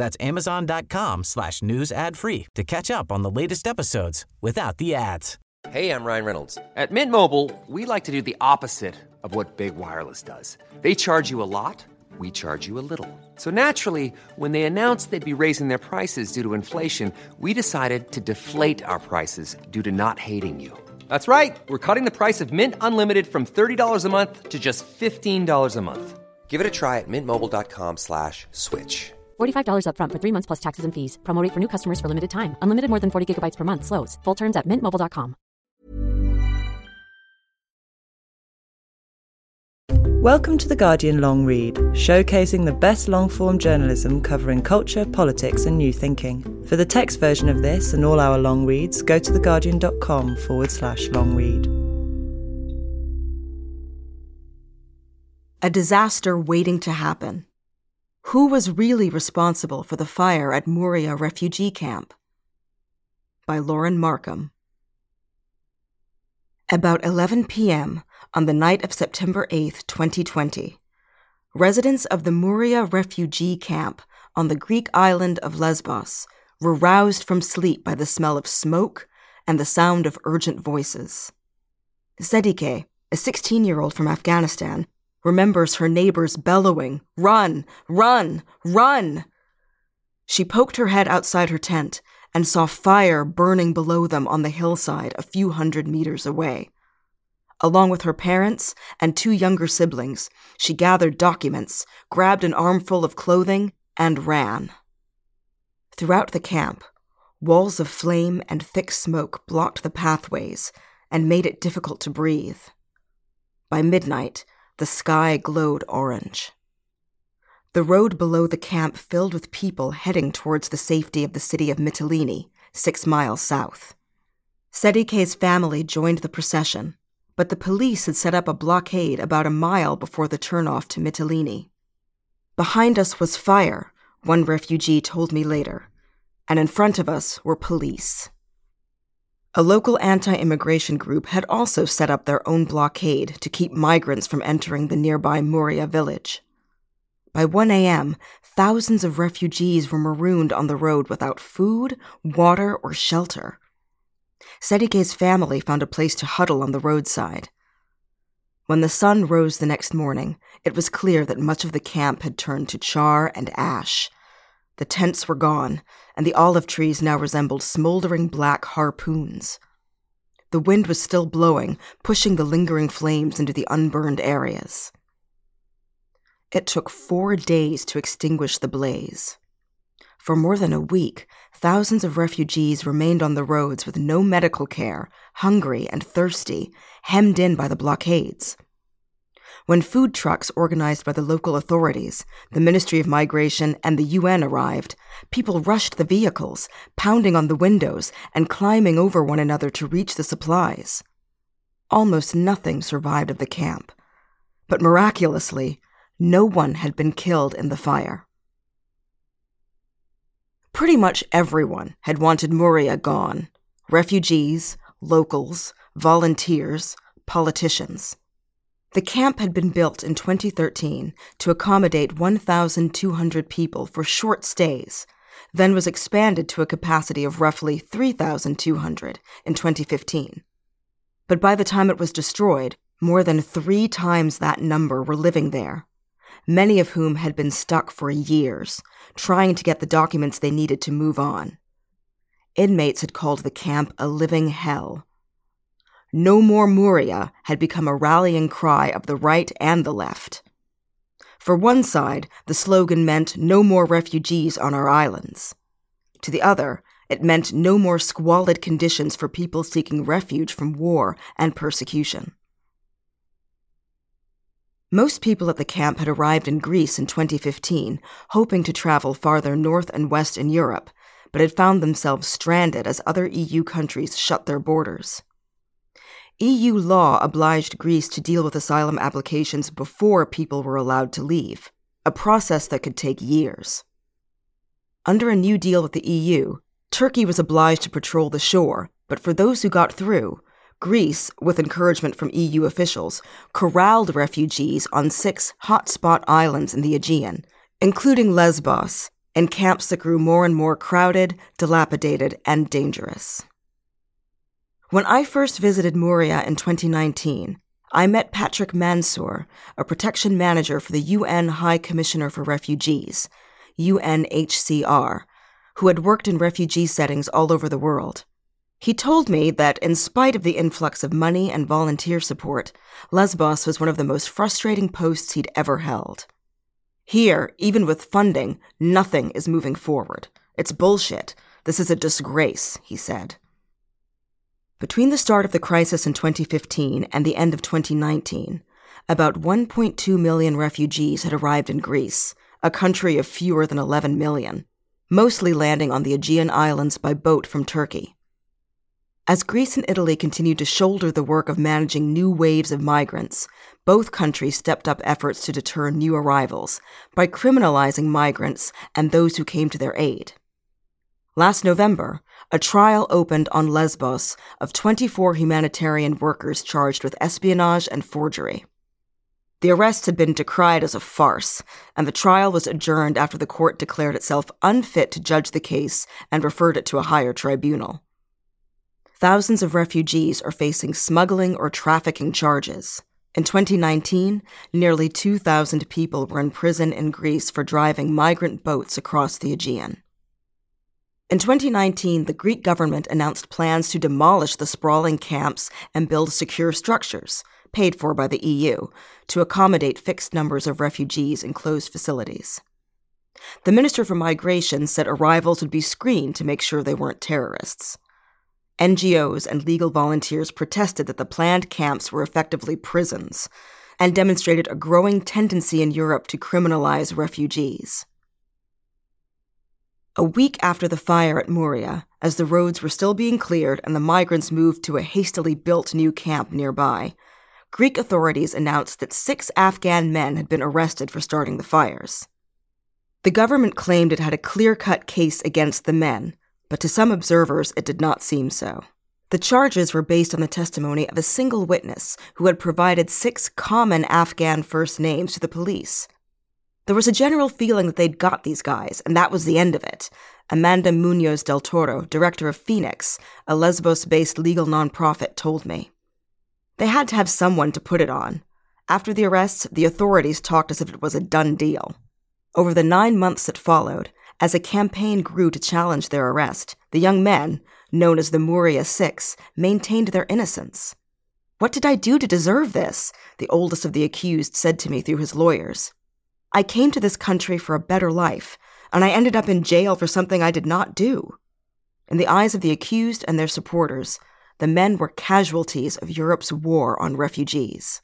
That's amazon.com slash news ad free to catch up on the latest episodes without the ads. Hey, I'm Ryan Reynolds. At Mint Mobile, we like to do the opposite of what Big Wireless does. They charge you a lot, we charge you a little. So naturally, when they announced they'd be raising their prices due to inflation, we decided to deflate our prices due to not hating you. That's right. We're cutting the price of Mint Unlimited from $30 a month to just $15 a month. Give it a try at mintmobile.com slash switch. $45 upfront for three months plus taxes and fees. Promo rate for new customers for limited time. Unlimited more than 40 gigabytes per month. Slows. Full terms at mintmobile.com. Welcome to The Guardian Long Read, showcasing the best long form journalism covering culture, politics, and new thinking. For the text version of this and all our long reads, go to theguardian.com forward slash long read. A disaster waiting to happen. Who was really responsible for the fire at Moria refugee camp? By Lauren Markham. About 11 p.m. on the night of September 8, 2020, residents of the Moria refugee camp on the Greek island of Lesbos were roused from sleep by the smell of smoke and the sound of urgent voices. Sedike, a 16 year old from Afghanistan, remembers her neighbors bellowing, Run, run, run! She poked her head outside her tent and saw fire burning below them on the hillside a few hundred meters away. Along with her parents and two younger siblings, she gathered documents, grabbed an armful of clothing, and ran. Throughout the camp, walls of flame and thick smoke blocked the pathways and made it difficult to breathe. By midnight, the sky glowed orange. The road below the camp filled with people heading towards the safety of the city of Mytilene, six miles south. Sedike's family joined the procession, but the police had set up a blockade about a mile before the turnoff to Mytilene. Behind us was fire, one refugee told me later, and in front of us were police. A local anti immigration group had also set up their own blockade to keep migrants from entering the nearby Moria village. By 1 a.m., thousands of refugees were marooned on the road without food, water, or shelter. Sedike's family found a place to huddle on the roadside. When the sun rose the next morning, it was clear that much of the camp had turned to char and ash. The tents were gone, and the olive trees now resembled smoldering black harpoons. The wind was still blowing, pushing the lingering flames into the unburned areas. It took four days to extinguish the blaze. For more than a week, thousands of refugees remained on the roads with no medical care, hungry and thirsty, hemmed in by the blockades. When food trucks organized by the local authorities, the Ministry of Migration, and the UN arrived, people rushed the vehicles, pounding on the windows and climbing over one another to reach the supplies. Almost nothing survived of the camp, but miraculously, no one had been killed in the fire. Pretty much everyone had wanted Moria gone refugees, locals, volunteers, politicians. The camp had been built in 2013 to accommodate 1,200 people for short stays, then was expanded to a capacity of roughly 3,200 in 2015. But by the time it was destroyed, more than three times that number were living there, many of whom had been stuck for years, trying to get the documents they needed to move on. Inmates had called the camp a living hell no More Moria had become a rallying cry of the right and the left. For one side, the slogan meant no more refugees on our islands. To the other, it meant no more squalid conditions for people seeking refuge from war and persecution. Most people at the camp had arrived in Greece in 2015, hoping to travel farther north and west in Europe, but had found themselves stranded as other EU countries shut their borders. EU law obliged Greece to deal with asylum applications before people were allowed to leave, a process that could take years. Under a new deal with the EU, Turkey was obliged to patrol the shore, but for those who got through, Greece, with encouragement from EU officials, corralled refugees on six hotspot islands in the Aegean, including Lesbos, in camps that grew more and more crowded, dilapidated, and dangerous. When I first visited Moria in 2019, I met Patrick Mansour, a protection manager for the UN High Commissioner for Refugees, UNHCR, who had worked in refugee settings all over the world. He told me that, in spite of the influx of money and volunteer support, Lesbos was one of the most frustrating posts he'd ever held. Here, even with funding, nothing is moving forward. It's bullshit. This is a disgrace, he said. Between the start of the crisis in 2015 and the end of 2019, about 1.2 million refugees had arrived in Greece, a country of fewer than 11 million, mostly landing on the Aegean Islands by boat from Turkey. As Greece and Italy continued to shoulder the work of managing new waves of migrants, both countries stepped up efforts to deter new arrivals by criminalizing migrants and those who came to their aid. Last November, a trial opened on Lesbos of 24 humanitarian workers charged with espionage and forgery. The arrests had been decried as a farce, and the trial was adjourned after the court declared itself unfit to judge the case and referred it to a higher tribunal thousands of refugees are facing smuggling or trafficking charges. In 2019, nearly 2,000 people were in prison in Greece for driving migrant boats across the Aegean. In 2019, the Greek government announced plans to demolish the sprawling camps and build secure structures, paid for by the EU, to accommodate fixed numbers of refugees in closed facilities. The Minister for Migration said arrivals would be screened to make sure they weren't terrorists. NGOs and legal volunteers protested that the planned camps were effectively prisons and demonstrated a growing tendency in Europe to criminalize refugees. A week after the fire at Moria, as the roads were still being cleared and the migrants moved to a hastily built new camp nearby, Greek authorities announced that six Afghan men had been arrested for starting the fires. The government claimed it had a clear cut case against the men, but to some observers it did not seem so. The charges were based on the testimony of a single witness who had provided six common Afghan first names to the police. There was a general feeling that they'd got these guys, and that was the end of it. Amanda Munoz del Toro, director of Fenix, a Lesbos based legal nonprofit, told me. They had to have someone to put it on. After the arrests, the authorities talked as if it was a done deal. Over the nine months that followed, as a campaign grew to challenge their arrest, the young men, known as the Moria Six, maintained their innocence. What did I do to deserve this? The oldest of the accused said to me through his lawyers. I came to this country for a better life, and I ended up in jail for something I did not do. In the eyes of the accused and their supporters, the men were casualties of Europe's war on refugees.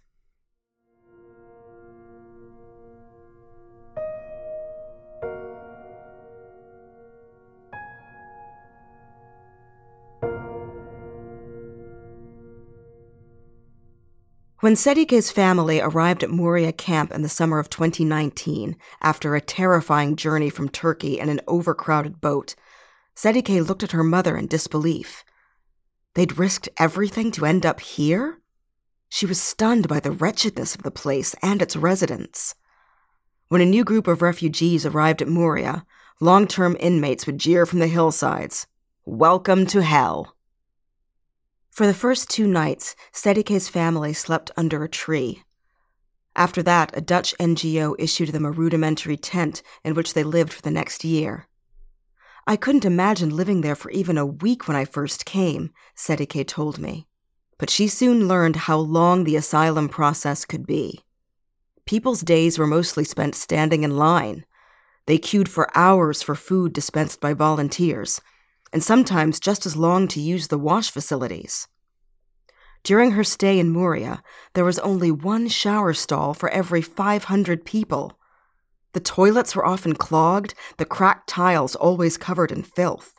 When Sedike's family arrived at Moria camp in the summer of 2019, after a terrifying journey from Turkey in an overcrowded boat, Sedike looked at her mother in disbelief. They'd risked everything to end up here? She was stunned by the wretchedness of the place and its residents. When a new group of refugees arrived at Moria, long term inmates would jeer from the hillsides Welcome to hell. For the first two nights, Sedike's family slept under a tree. After that, a Dutch NGO issued them a rudimentary tent in which they lived for the next year. I couldn't imagine living there for even a week when I first came, Sedike told me. But she soon learned how long the asylum process could be. People's days were mostly spent standing in line. They queued for hours for food dispensed by volunteers, and sometimes just as long to use the wash facilities. During her stay in Moria, there was only one shower stall for every 500 people. The toilets were often clogged, the cracked tiles always covered in filth.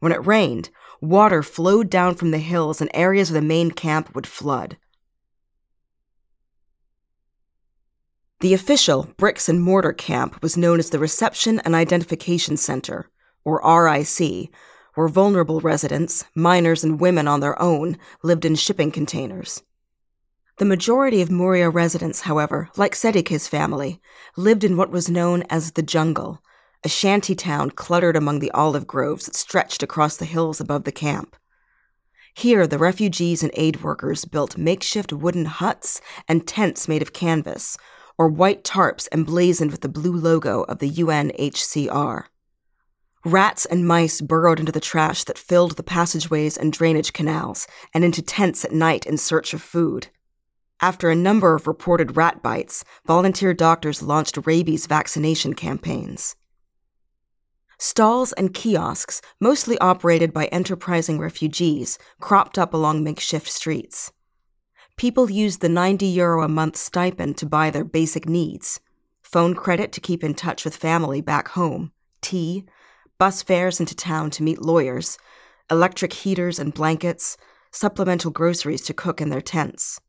When it rained, water flowed down from the hills and areas of the main camp would flood. The official bricks and mortar camp was known as the Reception and Identification Center, or RIC, where vulnerable residents, minors, and women on their own lived in shipping containers. The majority of Moria residents, however, like Sedike's family, lived in what was known as the jungle, a shanty town cluttered among the olive groves that stretched across the hills above the camp. Here, the refugees and aid workers built makeshift wooden huts and tents made of canvas, or white tarps emblazoned with the blue logo of the UNHCR. Rats and mice burrowed into the trash that filled the passageways and drainage canals, and into tents at night in search of food. After a number of reported rat bites, volunteer doctors launched rabies vaccination campaigns. Stalls and kiosks, mostly operated by enterprising refugees, cropped up along makeshift streets people used the 90 euro a month stipend to buy their basic needs phone credit to keep in touch with family back home, tea, bus fares into town to meet lawyers, electric heaters and blankets, supplemental groceries to cook in their tents.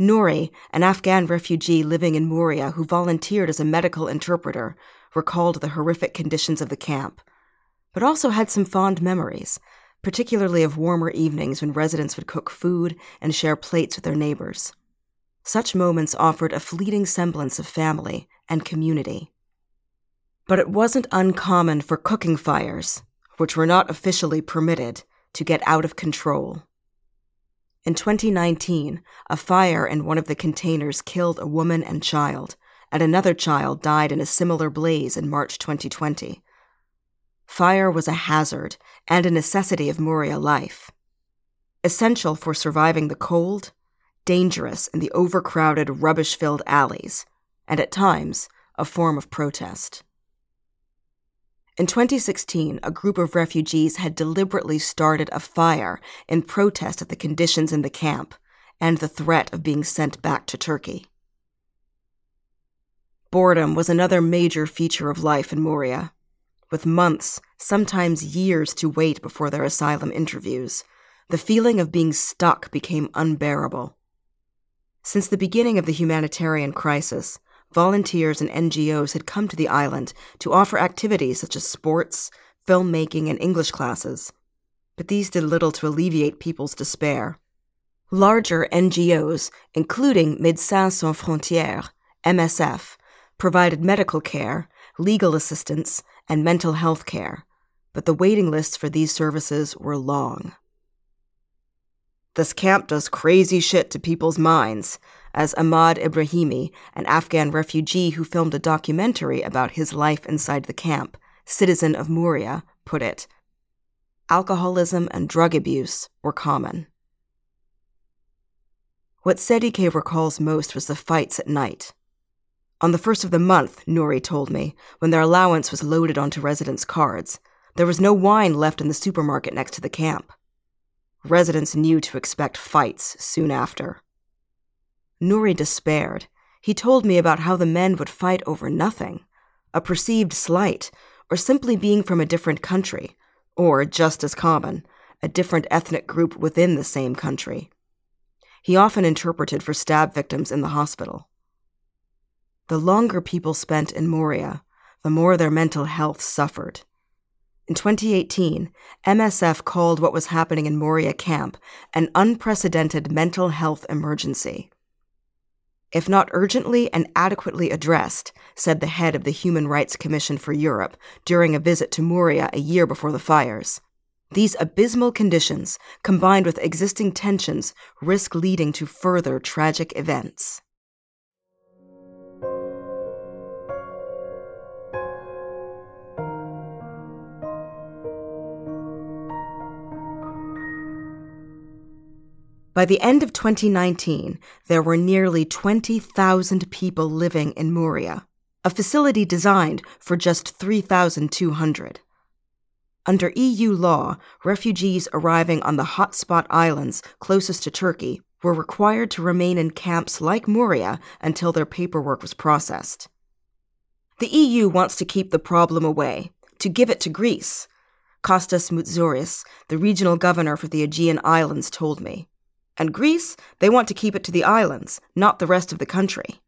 Nouri, an Afghan refugee living in Moria who volunteered as a medical interpreter, recalled the horrific conditions of the camp, but also had some fond memories particularly of warmer evenings when residents would cook food and share plates with their neighbors. Such moments offered a fleeting semblance of family and community. But it wasn't uncommon for cooking fires, which were not officially permitted, to get out of control. In 2019, a fire in one of the containers killed a woman and child, and another child died in a similar blaze in March 2020. Fire was a hazard and a necessity of Moria life. Essential for surviving the cold, dangerous in the overcrowded, rubbish filled alleys, and at times, a form of protest. In 2016, a group of refugees had deliberately started a fire in protest at the conditions in the camp and the threat of being sent back to Turkey. Boredom was another major feature of life in Moria with months, sometimes years to wait before their asylum interviews, the feeling of being stuck became unbearable. Since the beginning of the humanitarian crisis, volunteers and NGOs had come to the island to offer activities such as sports, filmmaking, and English classes. But these did little to alleviate people's despair. Larger NGOs, including Médecins Sans Frontières, MSF, provided medical care, legal assistance, and mental health care, but the waiting lists for these services were long. This camp does crazy shit to people's minds, as Ahmad Ibrahimi, an Afghan refugee who filmed a documentary about his life inside the camp, Citizen of Moria, put it. Alcoholism and drug abuse were common. What Sedike recalls most was the fights at night. On the first of the month, Nouri told me, when their allowance was loaded onto residents' cards, there was no wine left in the supermarket next to the camp. Residents knew to expect fights soon after. Nouri despaired. He told me about how the men would fight over nothing a perceived slight, or simply being from a different country, or, just as common, a different ethnic group within the same country. He often interpreted for stab victims in the hospital. The longer people spent in Moria, the more their mental health suffered. In 2018, MSF called what was happening in Moria camp an unprecedented mental health emergency. If not urgently and adequately addressed, said the head of the Human Rights Commission for Europe during a visit to Moria a year before the fires, these abysmal conditions, combined with existing tensions, risk leading to further tragic events. By the end of 2019, there were nearly 20,000 people living in Moria, a facility designed for just 3,200. Under EU law, refugees arriving on the hotspot islands closest to Turkey were required to remain in camps like Moria until their paperwork was processed. The EU wants to keep the problem away, to give it to Greece. Kostas Moutsouris, the regional governor for the Aegean Islands, told me. And Greece, they want to keep it to the islands, not the rest of the country.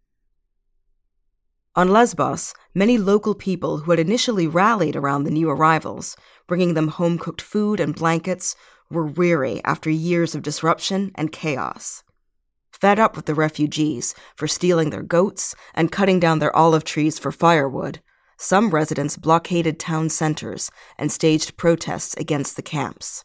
On Lesbos, many local people who had initially rallied around the new arrivals, bringing them home cooked food and blankets, were weary after years of disruption and chaos. Fed up with the refugees for stealing their goats and cutting down their olive trees for firewood, some residents blockaded town centers and staged protests against the camps.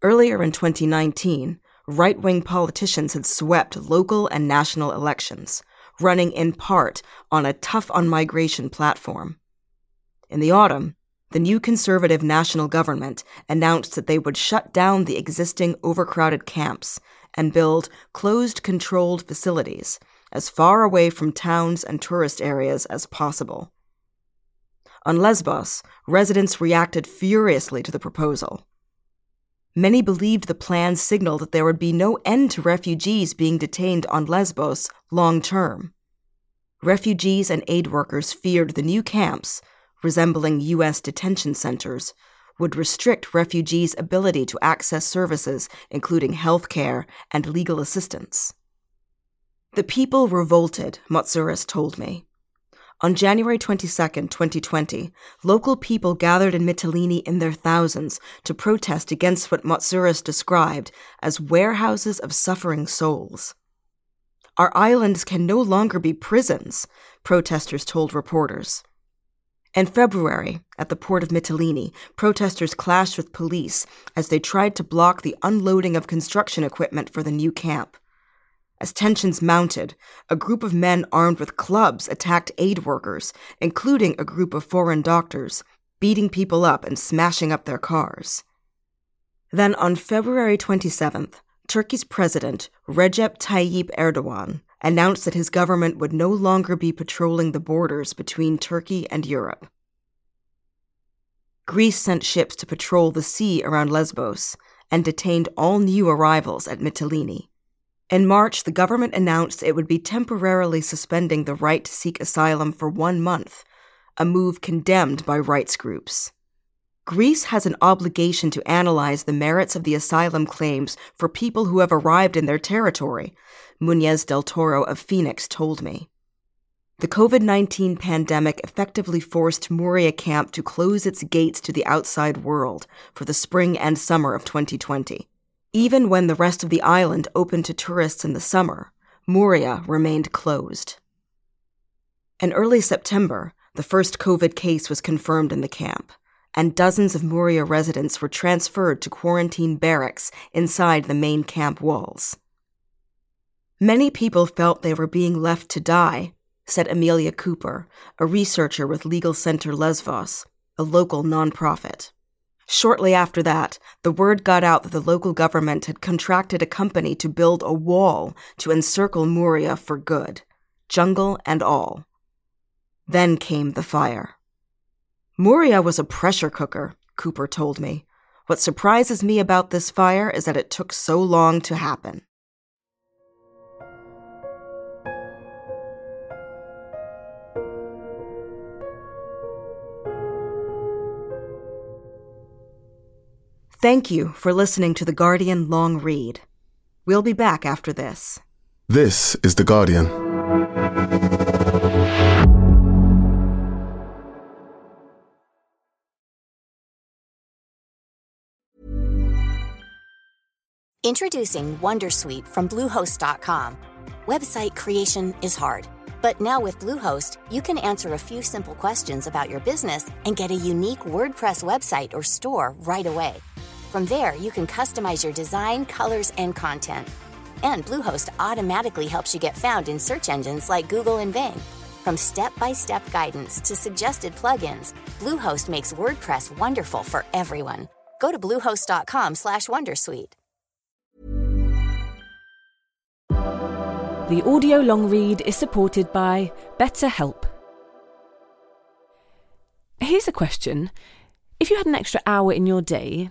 Earlier in 2019, right wing politicians had swept local and national elections, running in part on a tough on migration platform. In the autumn, the new conservative national government announced that they would shut down the existing overcrowded camps and build closed controlled facilities as far away from towns and tourist areas as possible. On Lesbos, residents reacted furiously to the proposal. Many believed the plan signaled that there would be no end to refugees being detained on Lesbos long term. Refugees and aid workers feared the new camps, resembling U.S. detention centers, would restrict refugees' ability to access services, including health care and legal assistance. The people revolted, Moutsouris told me. On January 22, 2020, local people gathered in Mytilene in their thousands to protest against what Moutsouris described as warehouses of suffering souls. Our islands can no longer be prisons, protesters told reporters. In February, at the port of Mytilene, protesters clashed with police as they tried to block the unloading of construction equipment for the new camp. As tensions mounted, a group of men armed with clubs attacked aid workers, including a group of foreign doctors, beating people up and smashing up their cars. Then on February 27th, Turkey's president, Recep Tayyip Erdogan, announced that his government would no longer be patrolling the borders between Turkey and Europe. Greece sent ships to patrol the sea around Lesbos and detained all new arrivals at Mytilene. In March, the government announced it would be temporarily suspending the right to seek asylum for one month, a move condemned by rights groups. Greece has an obligation to analyze the merits of the asylum claims for people who have arrived in their territory, Munoz del Toro of Fenix told me. The COVID 19 pandemic effectively forced Moria Camp to close its gates to the outside world for the spring and summer of 2020. Even when the rest of the island opened to tourists in the summer, Moria remained closed. In early September, the first COVID case was confirmed in the camp, and dozens of Moria residents were transferred to quarantine barracks inside the main camp walls. Many people felt they were being left to die, said Amelia Cooper, a researcher with Legal Center Lesvos, a local nonprofit. Shortly after that, the word got out that the local government had contracted a company to build a wall to encircle Moria for good, jungle and all. Then came the fire. Moria was a pressure cooker, Cooper told me. What surprises me about this fire is that it took so long to happen. Thank you for listening to The Guardian Long Read. We'll be back after this. This is The Guardian. Introducing Wondersuite from Bluehost.com. Website creation is hard, but now with Bluehost, you can answer a few simple questions about your business and get a unique WordPress website or store right away. From there, you can customize your design, colors, and content. And Bluehost automatically helps you get found in search engines like Google and Bing. From step-by-step guidance to suggested plugins, Bluehost makes WordPress wonderful for everyone. Go to bluehost.com/wondersuite. The audio long read is supported by BetterHelp. Here's a question If you had an extra hour in your day,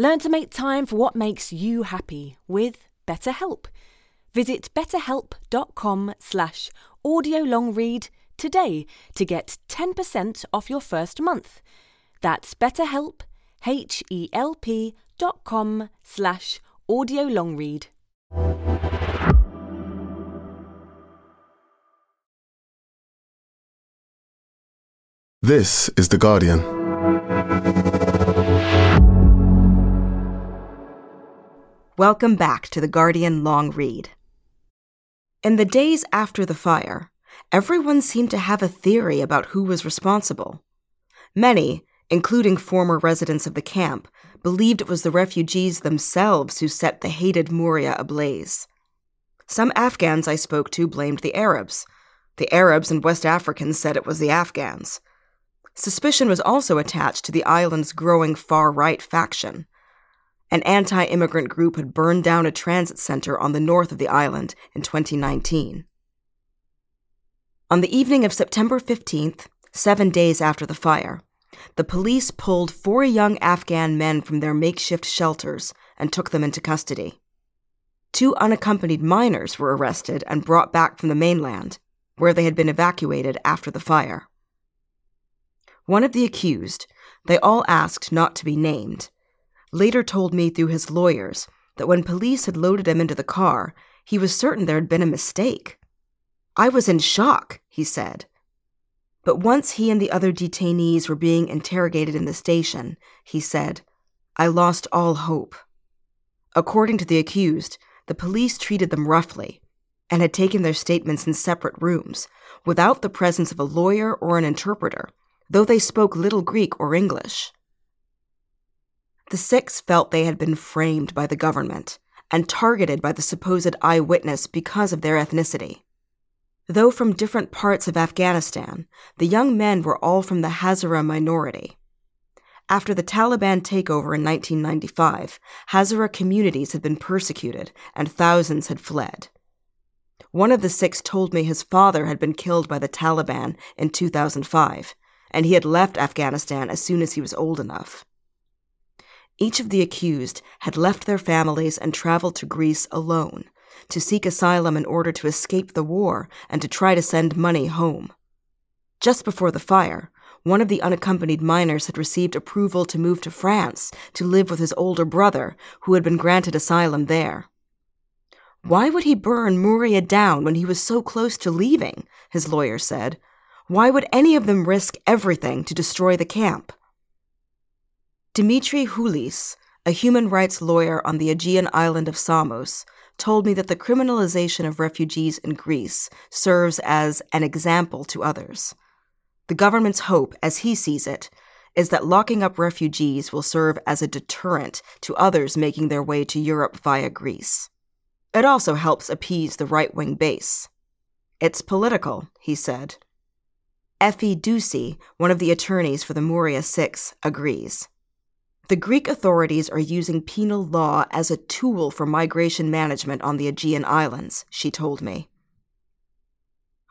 Learn to make time for what makes you happy with BetterHelp. Visit betterhelp.com slash audiolongread today to get 10% off your first month. That's betterhelp, H-E-L-P dot com slash audiolongread. This is The Guardian. Welcome back to The Guardian Long Read. In the days after the fire, everyone seemed to have a theory about who was responsible. Many, including former residents of the camp, believed it was the refugees themselves who set the hated Moria ablaze. Some Afghans I spoke to blamed the Arabs. The Arabs and West Africans said it was the Afghans. Suspicion was also attached to the island's growing far right faction. An anti immigrant group had burned down a transit center on the north of the island in 2019. On the evening of September 15th, seven days after the fire, the police pulled four young Afghan men from their makeshift shelters and took them into custody. Two unaccompanied minors were arrested and brought back from the mainland, where they had been evacuated after the fire. One of the accused, they all asked not to be named, later told me through his lawyers that when police had loaded him into the car, he was certain there had been a mistake. I was in shock, he said. But once he and the other detainees were being interrogated in the station, he said, I lost all hope. According to the accused, the police treated them roughly and had taken their statements in separate rooms without the presence of a lawyer or an interpreter, though they spoke little Greek or English. The six felt they had been framed by the government and targeted by the supposed eyewitness because of their ethnicity. Though from different parts of Afghanistan, the young men were all from the Hazara minority. After the Taliban takeover in 1995, Hazara communities had been persecuted and thousands had fled. One of the six told me his father had been killed by the Taliban in 2005, and he had left Afghanistan as soon as he was old enough. Each of the accused had left their families and traveled to Greece alone, to seek asylum in order to escape the war and to try to send money home. Just before the fire, one of the unaccompanied minors had received approval to move to France to live with his older brother, who had been granted asylum there. Why would he burn Moria down when he was so close to leaving? His lawyer said. Why would any of them risk everything to destroy the camp? Dimitri Choulis, a human rights lawyer on the Aegean island of Samos, told me that the criminalization of refugees in Greece serves as an example to others. The government's hope, as he sees it, is that locking up refugees will serve as a deterrent to others making their way to Europe via Greece. It also helps appease the right wing base. It's political, he said. Effie Doussi, one of the attorneys for the Moria Six, agrees. The Greek authorities are using penal law as a tool for migration management on the Aegean Islands, she told me.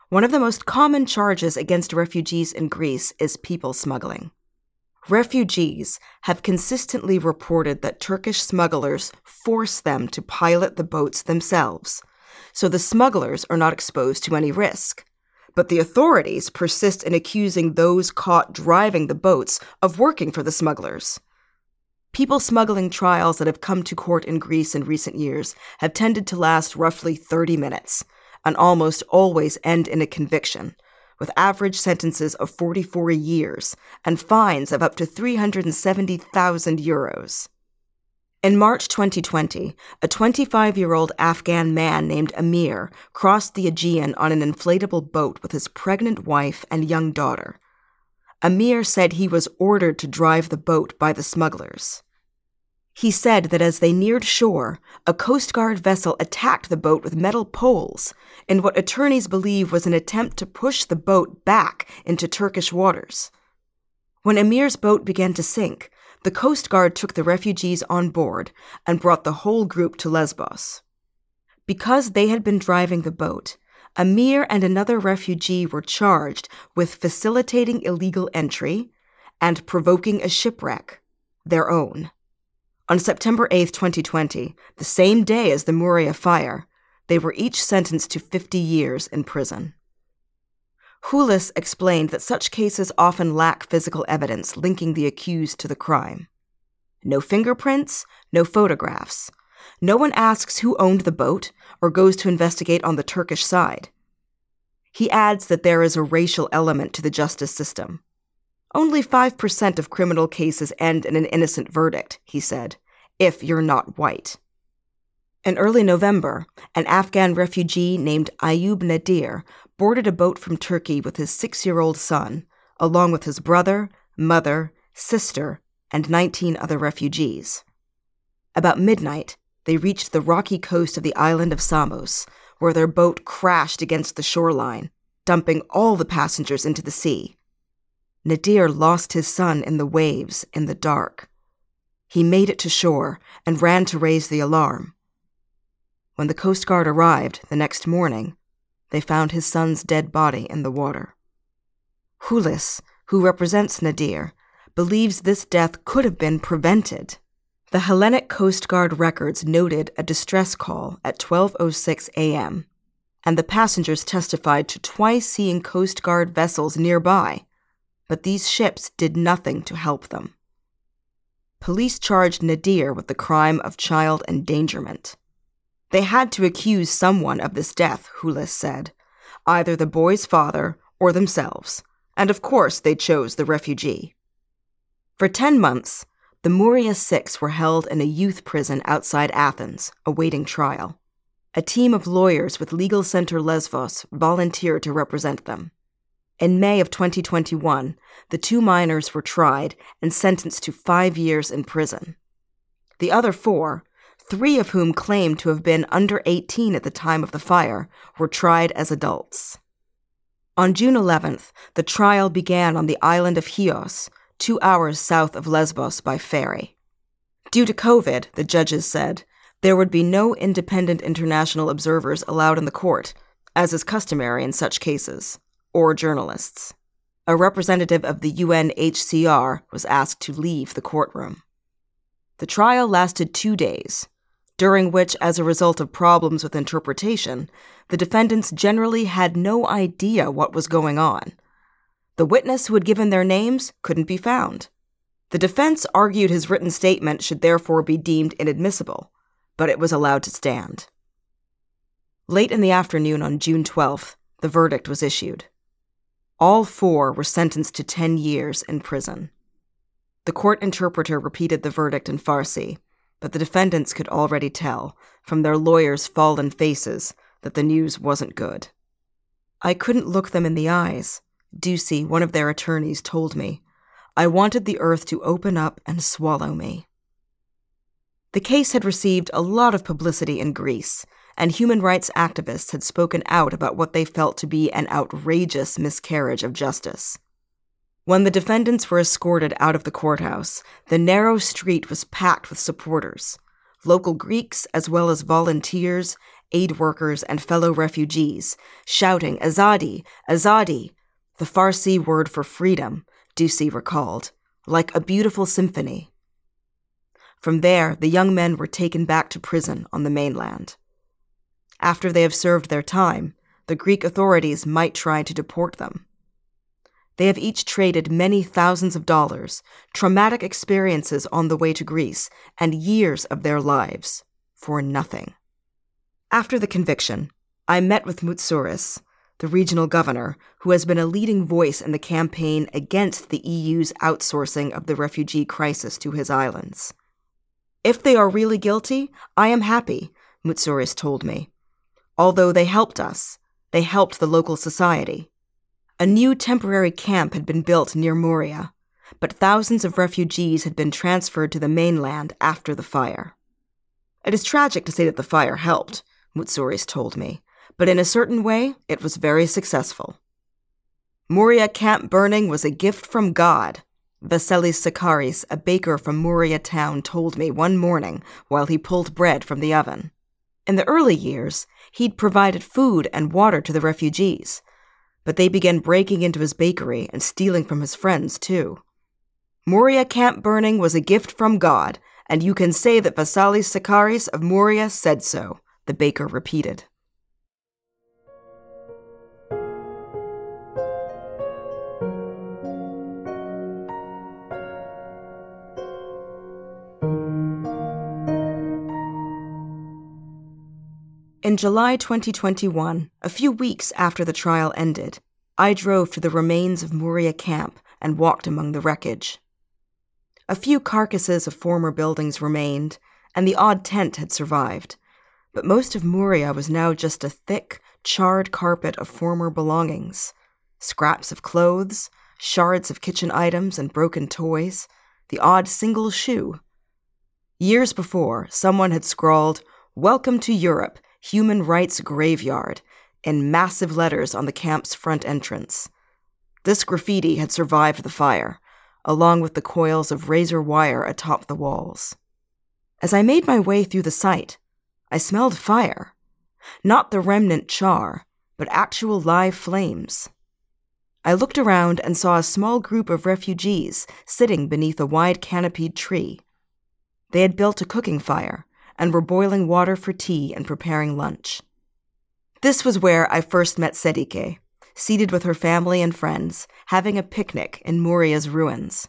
One of the most common charges against refugees in Greece is people smuggling. Refugees have consistently reported that Turkish smugglers force them to pilot the boats themselves, so the smugglers are not exposed to any risk. but the authorities persist in accusing those caught driving the boats of working for the smugglers. People smuggling trials that have come to court in Greece in recent years have tended to last roughly 30 minutes and almost always end in a conviction, with average sentences of 44 years and fines of up to 370,000 euros. In March 2020, a 25 year old Afghan man named Amir crossed the Aegean on an inflatable boat with his pregnant wife and young daughter. Amir said he was ordered to drive the boat by the smugglers. He said that as they neared shore, a Coast Guard vessel attacked the boat with metal poles in what attorneys believe was an attempt to push the boat back into Turkish waters. When Amir's boat began to sink, the Coast Guard took the refugees on board and brought the whole group to Lesbos. Because they had been driving the boat, Amir and another refugee were charged with facilitating illegal entry and provoking a shipwreck, their own. On September 8, 2020, the same day as the Moria fire, they were each sentenced to 50 years in prison. Choulis explained that such cases often lack physical evidence linking the accused to the crime. No fingerprints, no photographs. No one asks who owned the boat or goes to investigate on the Turkish side. He adds that there is a racial element to the justice system. Only 5% of criminal cases end in an innocent verdict, he said, if you're not white. In early November, an Afghan refugee named Ayub Nadir boarded a boat from Turkey with his six year old son, along with his brother, mother, sister, and 19 other refugees. About midnight, they reached the rocky coast of the island of Samos, where their boat crashed against the shoreline, dumping all the passengers into the sea. Nadir lost his son in the waves in the dark. He made it to shore and ran to raise the alarm. When the Coast Guard arrived the next morning, they found his son's dead body in the water. Choulis, who represents Nadir, believes this death could have been prevented. The Hellenic Coast Guard records noted a distress call at 12:06 a.m., and the passengers testified to twice seeing Coast Guard vessels nearby, but these ships did nothing to help them. Police charged Nadir with the crime of child endangerment. They had to accuse someone of this death, Choulis said, either the boy's father or themselves, and of course they chose the refugee. For 10 months, the Moria Six were held in a youth prison outside Athens, awaiting trial. A team of lawyers with Legal Center Lesvos volunteered to represent them. In May of 2021, the two minors were tried and sentenced to five years in prison. The other four, three of whom claimed to have been under 18 at the time of the fire, were tried as adults. On June 11th, the trial began on the island of Chios, two hours south of Lesbos by ferry. Due to COVID, the judges said, there would be no independent international observers allowed in the court, as is customary in such cases, or journalists. A representative of the UNHCR was asked to leave the courtroom. The trial lasted two days, during which, as a result of problems with interpretation, the defendants generally had no idea what was going on. The witness who had given their names couldn't be found. The defense argued his written statement should therefore be deemed inadmissible, but it was allowed to stand. Late in the afternoon on June 12th, the verdict was issued. All four were sentenced to 10 years in prison. The court interpreter repeated the verdict in Farsi, but the defendants could already tell, from their lawyers' fallen faces, that the news wasn't good. I couldn't look them in the eyes, Doussi, one of their attorneys, told me. I wanted the earth to open up and swallow me. The case had received a lot of publicity in Greece, and human rights activists had spoken out about what they felt to be an outrageous miscarriage of justice. When the defendants were escorted out of the courthouse, the narrow street was packed with supporters local Greeks as well as volunteers, aid workers, and fellow refugees, shouting, Azadi, Azadi, the Farsi word for freedom, Doussi recalled, like a beautiful symphony. From there, the young men were taken back to prison on the mainland. After they have served their time, the Greek authorities might try to deport them. They have each traded many thousands of dollars, traumatic experiences on the way to Greece, and years of their lives for nothing. After the conviction, I met with Moutsouris, the regional governor, who has been a leading voice in the campaign against the EU's outsourcing of the refugee crisis to his islands. If they are really guilty, I am happy, Moutsouris told me. Although they helped us, they helped the local society. A new temporary camp had been built near Moria, but thousands of refugees had been transferred to the mainland after the fire. It is tragic to say that the fire helped, Moutsouris told me, but in a certain way, it was very successful. Moria camp burning was a gift from God, Vasilis Sakaris, a baker from Moria town, told me one morning while he pulled bread from the oven. In the early years, he'd provided food and water to the refugees, but they began breaking into his bakery and stealing from his friends, too. Moria camp burning was a gift from God, and you can say that Vasilis Sakaris of Moria said so, the baker repeated. In July 2021, a few weeks after the trial ended, I drove to the remains of Moria camp and walked among the wreckage. A few carcasses of former buildings remained, and the odd tent had survived, but most of Moria was now just a thick, charred carpet of former belongings scraps of clothes, shards of kitchen items and broken toys, the odd single shoe. Years before, someone had scrawled, Welcome to Europe Human Rights Graveyard in massive letters on the camp's front entrance. This graffiti had survived the fire, along with the coils of razor wire atop the walls. As I made my way through the site, I smelled fire. Not the remnant char, but actual live flames. I looked around and saw a small group of refugees sitting beneath a wide canopied tree. They had built a cooking fire, and were boiling water for tea and preparing lunch. This was where I first met Sedike, seated with her family and friends, having a picnic in Moria's ruins.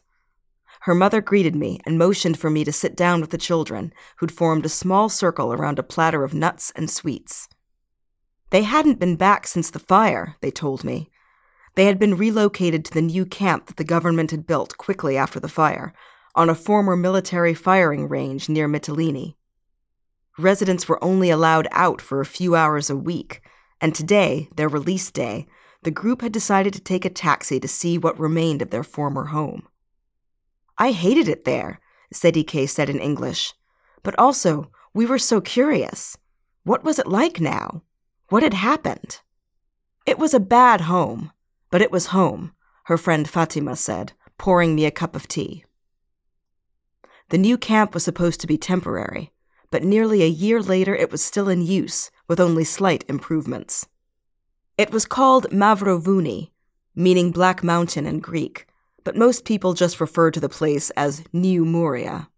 Her mother greeted me and motioned for me to sit down with the children, who'd formed a small circle around a platter of nuts and sweets. They hadn't been back since the fire, they told me. They had been relocated to the new camp that the government had built quickly after the fire, on a former military firing range near Mytilene residents were only allowed out for a few hours a week, and today, their release day, the group had decided to take a taxi to see what remained of their former home. I hated it there, Sedike said in English. But also, we were so curious. What was it like now? What had happened? It was a bad home, but it was home, her friend Fatima said, pouring me a cup of tea. The new camp was supposed to be temporary, but nearly a year later it was still in use, with only slight improvements. It was called Mavrovouni, meaning Black Mountain in Greek, but most people just refer to the place as New Moria.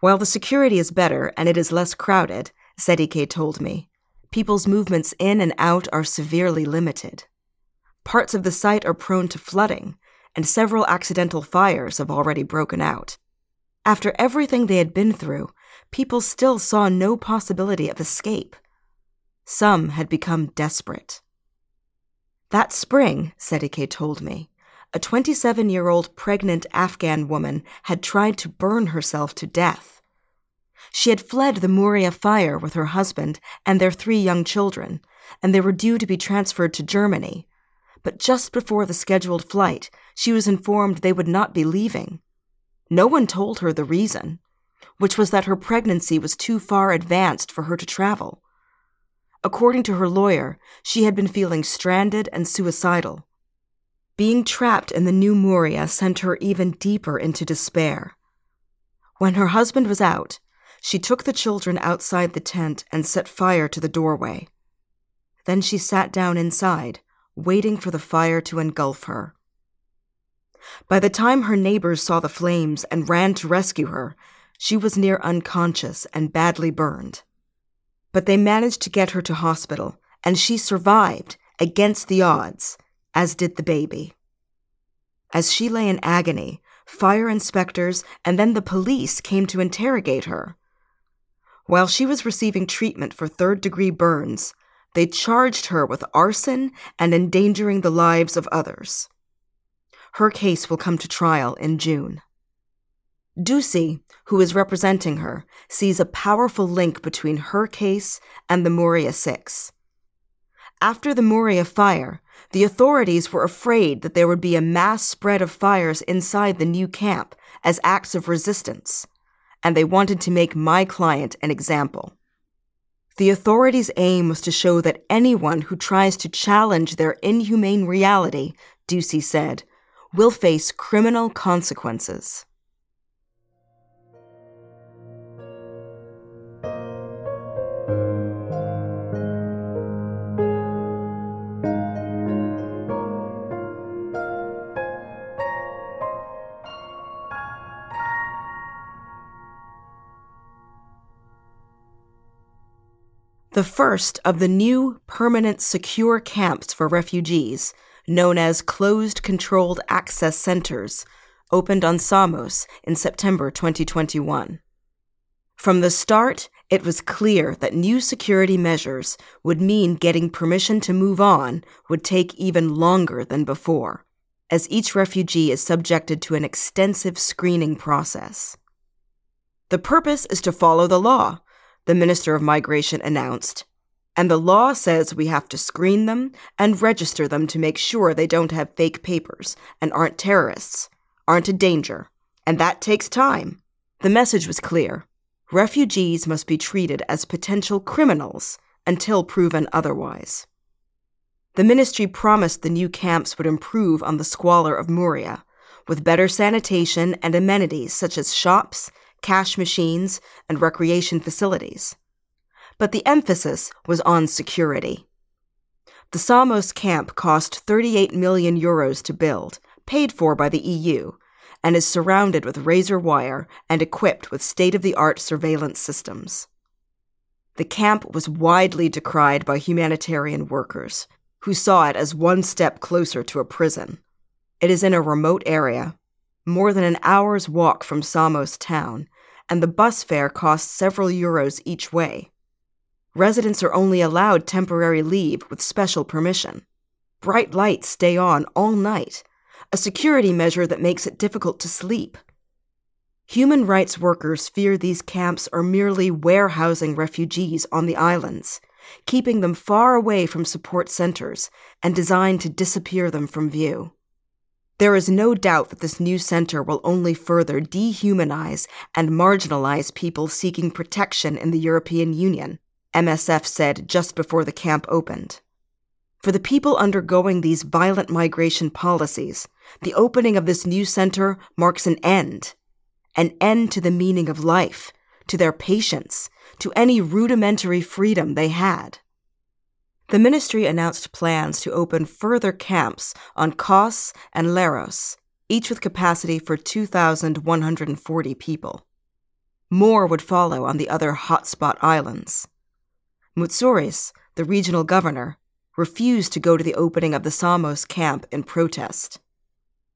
While the security is better and it is less crowded, Sedike told me, people's movements in and out are severely limited. Parts of the site are prone to flooding, and several accidental fires have already broken out. After everything they had been through, people still saw no possibility of escape. Some had become desperate. That spring, Sedike told me, a 27 year old pregnant Afghan woman had tried to burn herself to death. She had fled the Moria fire with her husband and their three young children, and they were due to be transferred to Germany. But just before the scheduled flight, she was informed they would not be leaving. No one told her the reason which was that her pregnancy was too far advanced for her to travel. According to her lawyer, she had been feeling stranded and suicidal. Being trapped in the new Moria sent her even deeper into despair. When her husband was out, she took the children outside the tent and set fire to the doorway. Then she sat down inside, waiting for the fire to engulf her. By the time her neighbors saw the flames and ran to rescue her, she was near unconscious and badly burned. But they managed to get her to hospital and she survived against the odds, as did the baby. As she lay in agony, fire inspectors and then the police came to interrogate her. While she was receiving treatment for third degree burns, they charged her with arson and endangering the lives of others. Her case will come to trial in June. Doussi, who is representing her, sees a powerful link between her case and the Moria Six. After the Moria fire, the authorities were afraid that there would be a mass spread of fires inside the new camp as acts of resistance, and they wanted to make my client an example. The authorities' aim was to show that anyone who tries to challenge their inhumane reality, Doussi said, will face criminal consequences. The first of the new permanent secure camps for refugees, known as Closed Controlled Access Centers, opened on Samos in September 2021. From the start, it was clear that new security measures would mean getting permission to move on would take even longer than before, as each refugee is subjected to an extensive screening process. The purpose is to follow the law, the Minister of Migration announced. And the law says we have to screen them and register them to make sure they don't have fake papers and aren't terrorists, aren't a danger. And that takes time. The message was clear refugees must be treated as potential criminals until proven otherwise. The ministry promised the new camps would improve on the squalor of Moria, with better sanitation and amenities such as shops cash machines, and recreation facilities. But the emphasis was on security. The Samos camp cost 38 million euros to build, paid for by the EU, and is surrounded with razor wire and equipped with state of the art surveillance systems. The camp was widely decried by humanitarian workers, who saw it as one step closer to a prison. It is in a remote area, more than an hour's walk from Samos town, and the bus fare costs several euros each way. Residents are only allowed temporary leave with special permission. Bright lights stay on all night, a security measure that makes it difficult to sleep. Human rights workers fear these camps are merely warehousing refugees on the islands, keeping them far away from support centers and designed to disappear them from view. There is no doubt that this new center will only further dehumanize and marginalize people seeking protection in the European Union, MSF said just before the camp opened. For the people undergoing these violent migration policies, the opening of this new center marks an end. An end to the meaning of life, to their patience, to any rudimentary freedom they had. The ministry announced plans to open further camps on Kos and Leros, each with capacity for 2,140 people. More would follow on the other hotspot islands. Moutzouris, the regional governor, refused to go to the opening of the Samos camp in protest.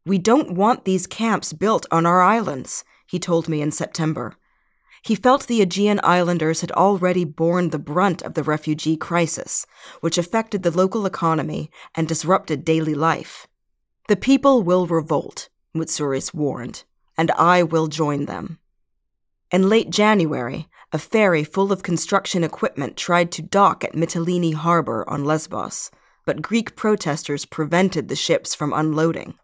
We don't want these camps built on our islands, he told me in September. He felt the Aegean islanders had already borne the brunt of the refugee crisis, which affected the local economy and disrupted daily life. The people will revolt, Moutzouris warned, and I will join them. In late January, a ferry full of construction equipment tried to dock at Mytilene harbor on Lesbos, but Greek protesters prevented the ships from unloading.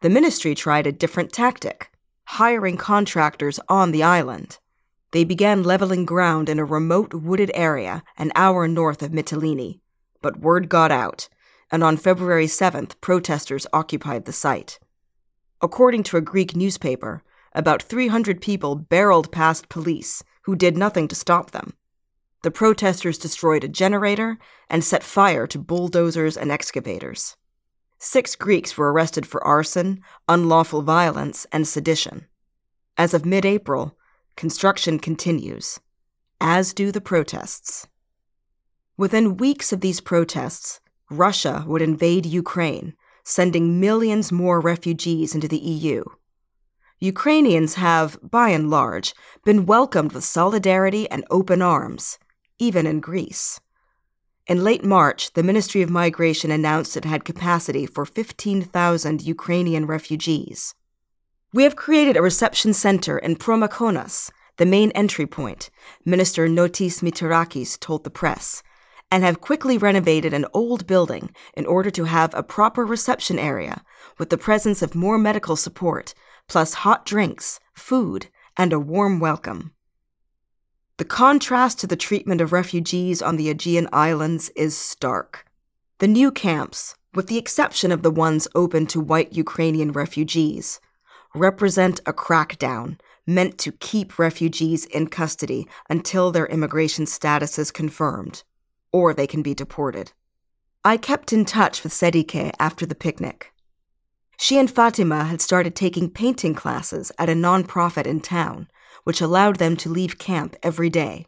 The ministry tried a different tactic, hiring contractors on the island. They began leveling ground in a remote wooded area an hour north of Mytilene, but word got out, and on February 7th, protesters occupied the site. According to a Greek newspaper, about 300 people barreled past police, who did nothing to stop them. The protesters destroyed a generator and set fire to bulldozers and excavators. Six Greeks were arrested for arson, unlawful violence, and sedition. As of mid April, Construction continues, as do the protests. Within weeks of these protests, Russia would invade Ukraine, sending millions more refugees into the EU. Ukrainians have, by and large, been welcomed with solidarity and open arms, even in Greece. In late March, the Ministry of Migration announced it had capacity for 15,000 Ukrainian refugees. We have created a reception center in Promakonas, the main entry point, Minister Notis Mitarakis told the press, and have quickly renovated an old building in order to have a proper reception area with the presence of more medical support, plus hot drinks, food, and a warm welcome. The contrast to the treatment of refugees on the Aegean Islands is stark. The new camps, with the exception of the ones open to white Ukrainian refugees, represent a crackdown meant to keep refugees in custody until their immigration status is confirmed, or they can be deported. I kept in touch with Sedike after the picnic. She and Fatima had started taking painting classes at a nonprofit in town, which allowed them to leave camp every day.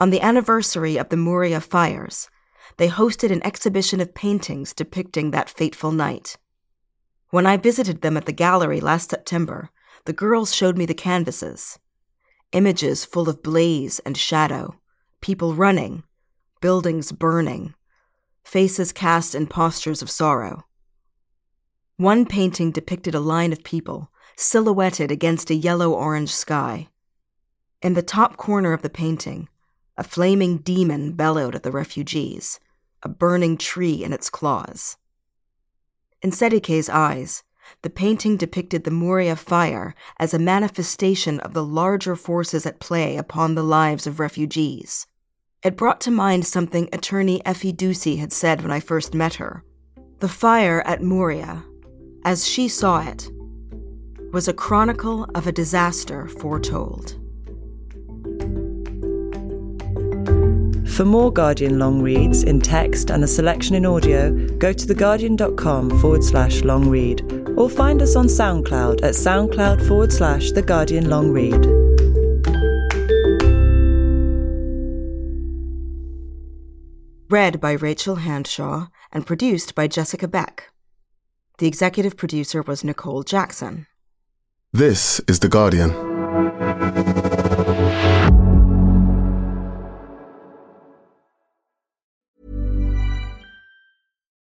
On the anniversary of the Moria fires, they hosted an exhibition of paintings depicting that fateful night. When I visited them at the gallery last September, the girls showed me the canvases. Images full of blaze and shadow, people running, buildings burning, faces cast in postures of sorrow. One painting depicted a line of people, silhouetted against a yellow orange sky. In the top corner of the painting, a flaming demon bellowed at the refugees, a burning tree in its claws. In Sedike's eyes, the painting depicted the Moria fire as a manifestation of the larger forces at play upon the lives of refugees. It brought to mind something attorney Effie Doussi had said when I first met her. The fire at Moria, as she saw it, was a chronicle of a disaster foretold. For more Guardian long reads in text and a selection in audio, go to theguardian.com forward slash long read or find us on SoundCloud at soundcloud forward slash The Guardian Long Read. Read by Rachel Handshaw and produced by Jessica Beck. The executive producer was Nicole Jackson. This is The Guardian.